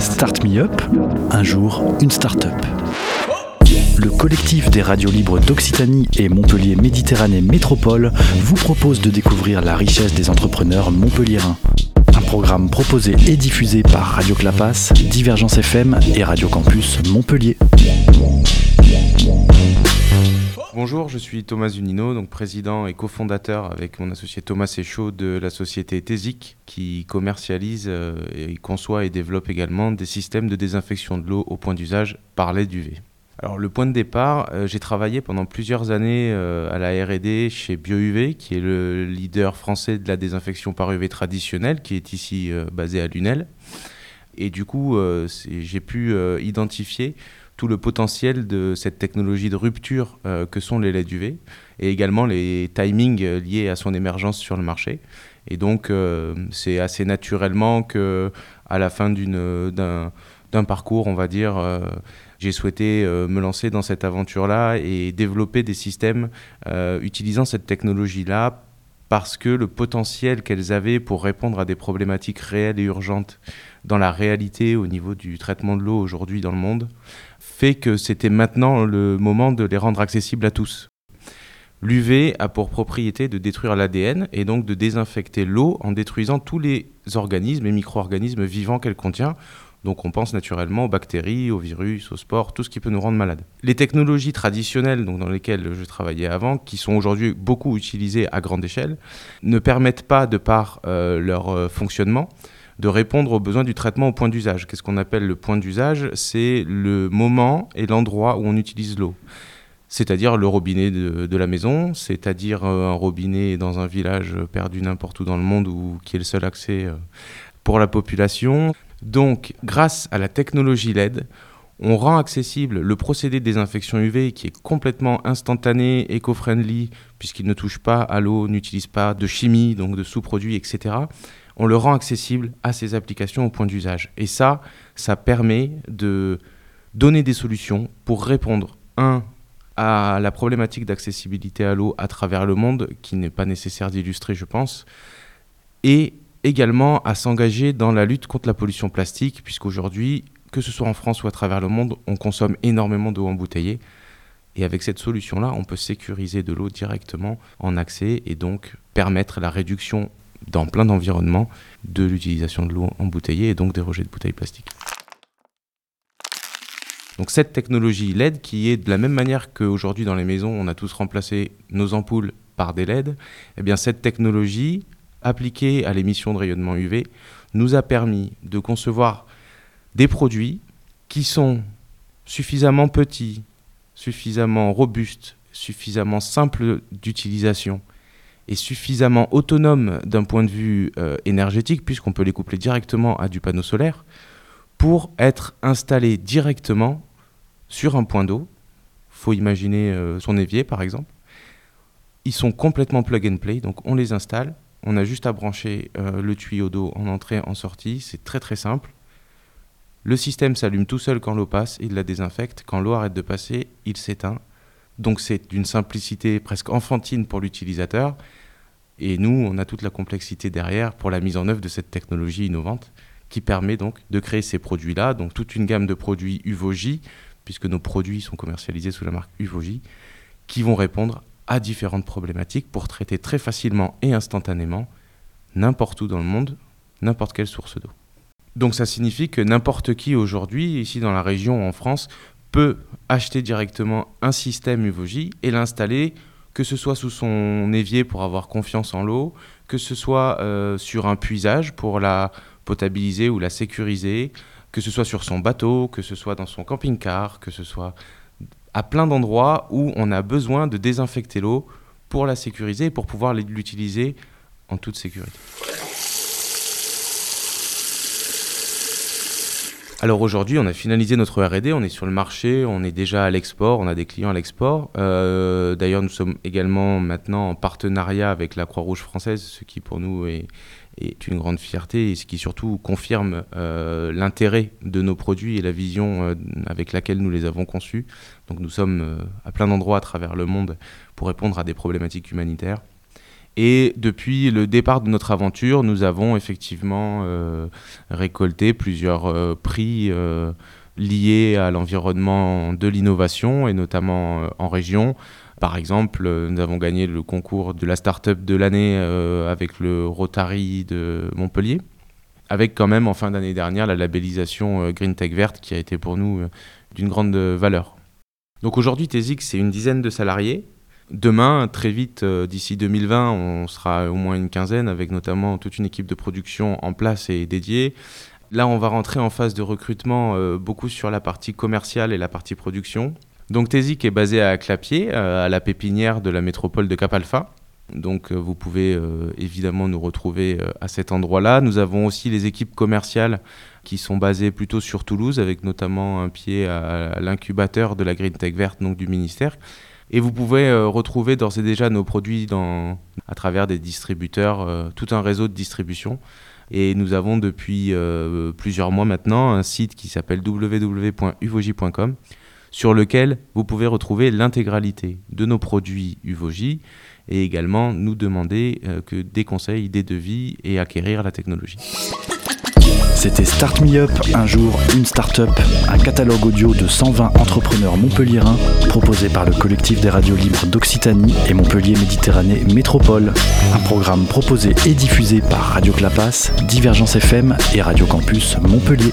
Start Me Up. Un jour, une start-up. Le collectif des radios libres d'Occitanie et Montpellier Méditerranée Métropole vous propose de découvrir la richesse des entrepreneurs montpelliérains. Un programme proposé et diffusé par Radio Clapas, Divergence FM et Radio Campus Montpellier. Bonjour, je suis Thomas Zunino, donc président et cofondateur avec mon associé Thomas Séchaud de la société Tesic qui commercialise euh, et conçoit et développe également des systèmes de désinfection de l'eau au point d'usage par l'aide UV. Alors le point de départ, euh, j'ai travaillé pendant plusieurs années euh, à la R&D chez BioUV, qui est le leader français de la désinfection par UV traditionnelle, qui est ici basé à Lunel. Et du coup, j'ai pu identifier tout le potentiel de cette technologie de rupture euh, que sont les LED UV et également les timings euh, liés à son émergence sur le marché. Et donc, euh, c'est assez naturellement que à la fin d'un parcours, on va dire, j'ai souhaité me lancer dans cette aventure-là et développer des systèmes utilisant cette technologie-là parce que le potentiel qu'elles avaient pour répondre à des problématiques réelles et urgentes dans la réalité au niveau du traitement de l'eau aujourd'hui dans le monde fait que c'était maintenant le moment de les rendre accessibles à tous. L'UV a pour propriété de détruire l'ADN et donc de désinfecter l'eau en détruisant tous les organismes et micro-organismes vivants qu'elle contient. Donc on pense naturellement aux bactéries, aux virus, aux spores, tout ce qui peut nous rendre malades. Les technologies traditionnelles donc dans lesquelles je travaillais avant, qui sont aujourd'hui beaucoup utilisées à grande échelle, ne permettent pas, de par euh, leur euh, fonctionnement, de répondre aux besoins du traitement au point d'usage. Qu'est-ce qu'on appelle le point d'usage? C'est le moment et l'endroit où on utilise l'eau. C'est-à-dire le robinet de, la maison, c'est-à-dire euh, un robinet dans un village perdu n'importe où dans le monde ou qui est le seul accès pour la population. Donc, grâce à la technologie LED, on rend accessible le procédé de désinfection UV qui est complètement instantané, éco-friendly, puisqu'il ne touche pas à l'eau, n'utilise pas de chimie, donc de sous-produits, etc on le rend accessible à ces applications au point d'usage. Et ça, ça permet de donner des solutions pour répondre, un, à la problématique d'accessibilité à l'eau à travers le monde, qui n'est pas nécessaire d'illustrer, je pense, et également à s'engager dans la lutte contre la pollution plastique, puisqu'aujourd'hui, que ce soit en France ou à travers le monde, on consomme énormément d'eau embouteillée. Et avec cette solution-là, on peut sécuriser de l'eau directement en accès et donc permettre la réduction dans plein d'environnements de l'utilisation de l'eau embouteillée et donc des rejets de bouteilles plastiques. Donc cette technologie LED qui est de la même manière qu'aujourd'hui dans les maisons on a tous remplacé nos ampoules par des LED, eh bien cette technologie appliquée à l'émission de rayonnement UV nous a permis de concevoir des produits qui sont suffisamment petits, suffisamment robustes, suffisamment simples d'utilisation est suffisamment autonome d'un point de vue euh, énergétique, puisqu'on peut les coupler directement à du panneau solaire, pour être installé directement sur un point d'eau. faut imaginer euh, son évier, par exemple. Ils sont complètement plug and play, donc on les installe. On a juste à brancher euh, le tuyau d'eau en entrée, en sortie. C'est très très simple. Le système s'allume tout seul quand l'eau passe, il la désinfecte. Quand l'eau arrête de passer, il s'éteint. Donc c'est d'une simplicité presque enfantine pour l'utilisateur. Et nous, on a toute la complexité derrière pour la mise en œuvre de cette technologie innovante qui permet donc de créer ces produits-là, donc toute une gamme de produits Uvoji, puisque nos produits sont commercialisés sous la marque Uvoji, qui vont répondre à différentes problématiques pour traiter très facilement et instantanément n'importe où dans le monde, n'importe quelle source d'eau. Donc ça signifie que n'importe qui aujourd'hui, ici dans la région, en France, peut acheter directement un système Uvoji et l'installer, que ce soit sous son évier pour avoir confiance en l'eau, que ce soit euh, sur un puisage pour la potabiliser ou la sécuriser, que ce soit sur son bateau, que ce soit dans son camping-car, que ce soit à plein d'endroits où on a besoin de désinfecter l'eau pour la sécuriser et pour pouvoir l'utiliser en toute sécurité. Alors aujourd'hui, on a finalisé notre R&D, on est sur le marché, on est déjà à l'export, on a des clients à l'export. Euh, d'ailleurs, nous sommes également maintenant en partenariat avec la Croix-Rouge française, ce qui pour nous est, une grande fierté et ce qui surtout confirme euh, l'intérêt de nos produits et la vision euh, avec laquelle nous les avons conçus. Donc nous sommes à plein d'endroits à travers le monde pour répondre à des problématiques humanitaires. Et depuis le départ de notre aventure, nous avons effectivement euh, récolté plusieurs euh, prix euh, liés à l'environnement de l'innovation et notamment en région. Par exemple, nous avons gagné le concours de la start-up de l'année avec le Rotary de Montpellier, avec quand même en fin d'année dernière la labellisation Green Tech Verte qui a été pour nous d'une grande valeur. Donc aujourd'hui, TESIX, c'est une dizaine de salariés Demain, très vite, euh, d'ici 2020, on sera au moins une quinzaine, avec notamment toute une équipe de production en place et dédiée. Là, on va rentrer en phase de recrutement euh, beaucoup sur la partie commerciale et la partie production. Donc Tésic est basé à Clapier, euh, à la pépinière de la métropole de Capalfa. Donc vous pouvez évidemment nous retrouver à cet endroit-là. Nous avons aussi les équipes commerciales qui sont basées plutôt sur Toulouse, avec notamment un pied à, l'incubateur de la Green Tech verte, donc du ministère. Et vous pouvez euh, retrouver d'ores et déjà nos produits dans, à travers des distributeurs, euh, tout un réseau de distribution. Et nous avons depuis euh, plusieurs mois maintenant un site qui s'appelle www.uvoji.com sur lequel vous pouvez retrouver l'intégralité de nos produits Uvoji et également nous demander que des conseils, des devis et acquérir la technologie. C'était Start Me Up, un jour, une start-up, un catalogue audio de 120 entrepreneurs montpelliérains proposé par le collectif des radios libres d'Occitanie et Montpellier Méditerranée Métropole. Un programme proposé et diffusé par Radio Clapas, Divergence FM et Radio Campus Montpellier.